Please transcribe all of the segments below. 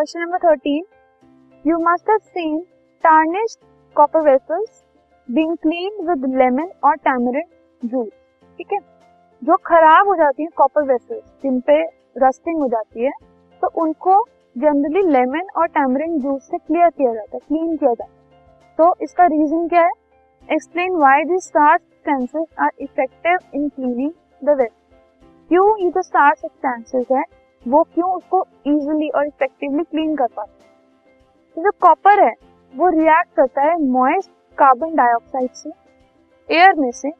Question number thirteen. You must have seen tarnished copper vessels being clean with lemon और tamarind juice ठीक है? जो खराब हो जाती है कॉपर वेसल्स जिन पे रस्टिंग हो जाती है तो उनको जनरली लेमन और टैमरिन जूस से क्लियर किया जाता है क्लीन किया जाता है। तो इसका रीजन क्या है? Explain why this starch substances are effective in cleaning the waste क्यों ये जो स्टार्च सब्सटेंसेस है वो क्यों उसको इजीली और इफेक्टिवली क्लीन कर पाते? तो जो कॉपर है, वो रिएक्ट करता है मॉइस्ट कार्बन डाइऑक्साइड से एयर में से,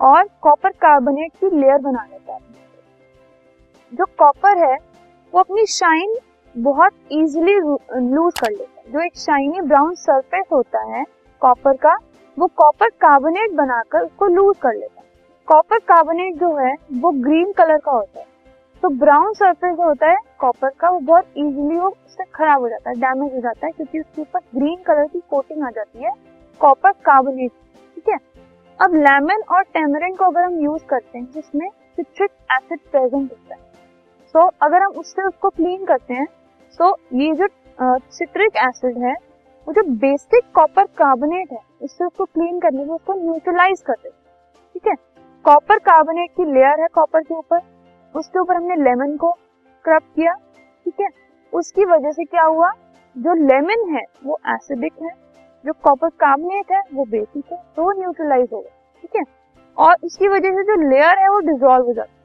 और कॉपर कार्बोनेट की लेयर बना लेता है। जो कॉपर है, वो अपनी शाइन बहुत इजीली लूज कर लेता है। जो एक शाइनी ब्राउन सरफेस होता है कॉपर का, वो कॉपर कार्बोनेट बनाकर उसको लूज कर लेता है। कॉपर कार्बोनेट जो है, वो ग्रीन कलर का होता है। तो ब्राउन सरफेस जो होता है कॉपर का वो बहुत इजीली वो उससे खराब हो जाता है डैमेज हो जाता है क्योंकि उसके ऊपर ग्रीन कलर की कोटिंग आ जाती है कॉपर कार्बोनेट ठीक है? अब लेमन और टेमरिन को अगर हम यूज़ करते हैं जिसमें सिट्रिक एसिड प्रेजेंट होता है तो so, अगर हम उससे उसको क्लीन करते हैं तो ये जो सिट्रिक एसिड है वो जो बेसिक कॉपर कार्बोनेट है उससे उसको क्लीन करने में उसको न्यूट्रलाइज कर देते ठीक है? कॉपर कार्बोनेट की लेयर है कॉपर के ऊपर उसके ऊपर हमने लेमन को स्क्रब किया, ठीक है? उसकी वजह से क्या हुआ? जो लेमन है, वो एसिडिक है, जो कॉपर कार्बोनेट है, वो बेसिक है तो वो न्यूट्रलाइज हो गया, ठीक है? और उसकी वजह से जो लेयर है, वो डिजोल्व हो जाती है।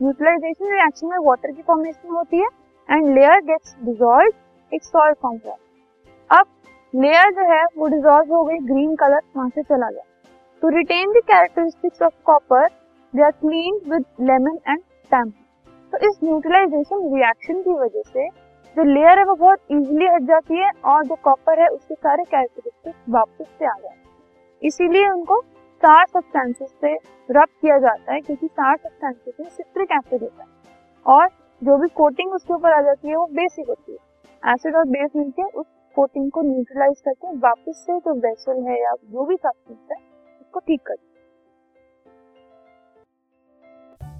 न्यूट्रलाइजेशन रिएक्शन में वाटर की फॉर्मेशन होती है एंड लेयर गेट्स डिजोल्व एक सॉल्ट फॉर्म हुआ अब लेयर जो है, वो डिजोल्व हो गई ग्रीन कलर वहाँ से चला गया। To retain the characteristics of copper they are clean with lemon and tam तो इस न्यूट्रलाइजेशन रिएक्शन की वजह से जो लेयर है वो बहुत इजीली हट जाती है और जो कॉपर है उसके सारे कैरेक्टरिस्टिक्स वापस से आ जाते इसीलिए उनको सार सब्सटेंसेस से रब किया जाता है क्योंकि सार सब्सटेंसेस में सिट्रिक एसिड होता है। और जो भी कोटिंग उसके ऊपर आ जाती है वो बेसिक होती है। एसिड और बेस मिलकर उस कोटिंग को न्यूट्रलाइज करके वापस से जो वेसल है या जो भी सब्सटेंस है उसको ठीक करते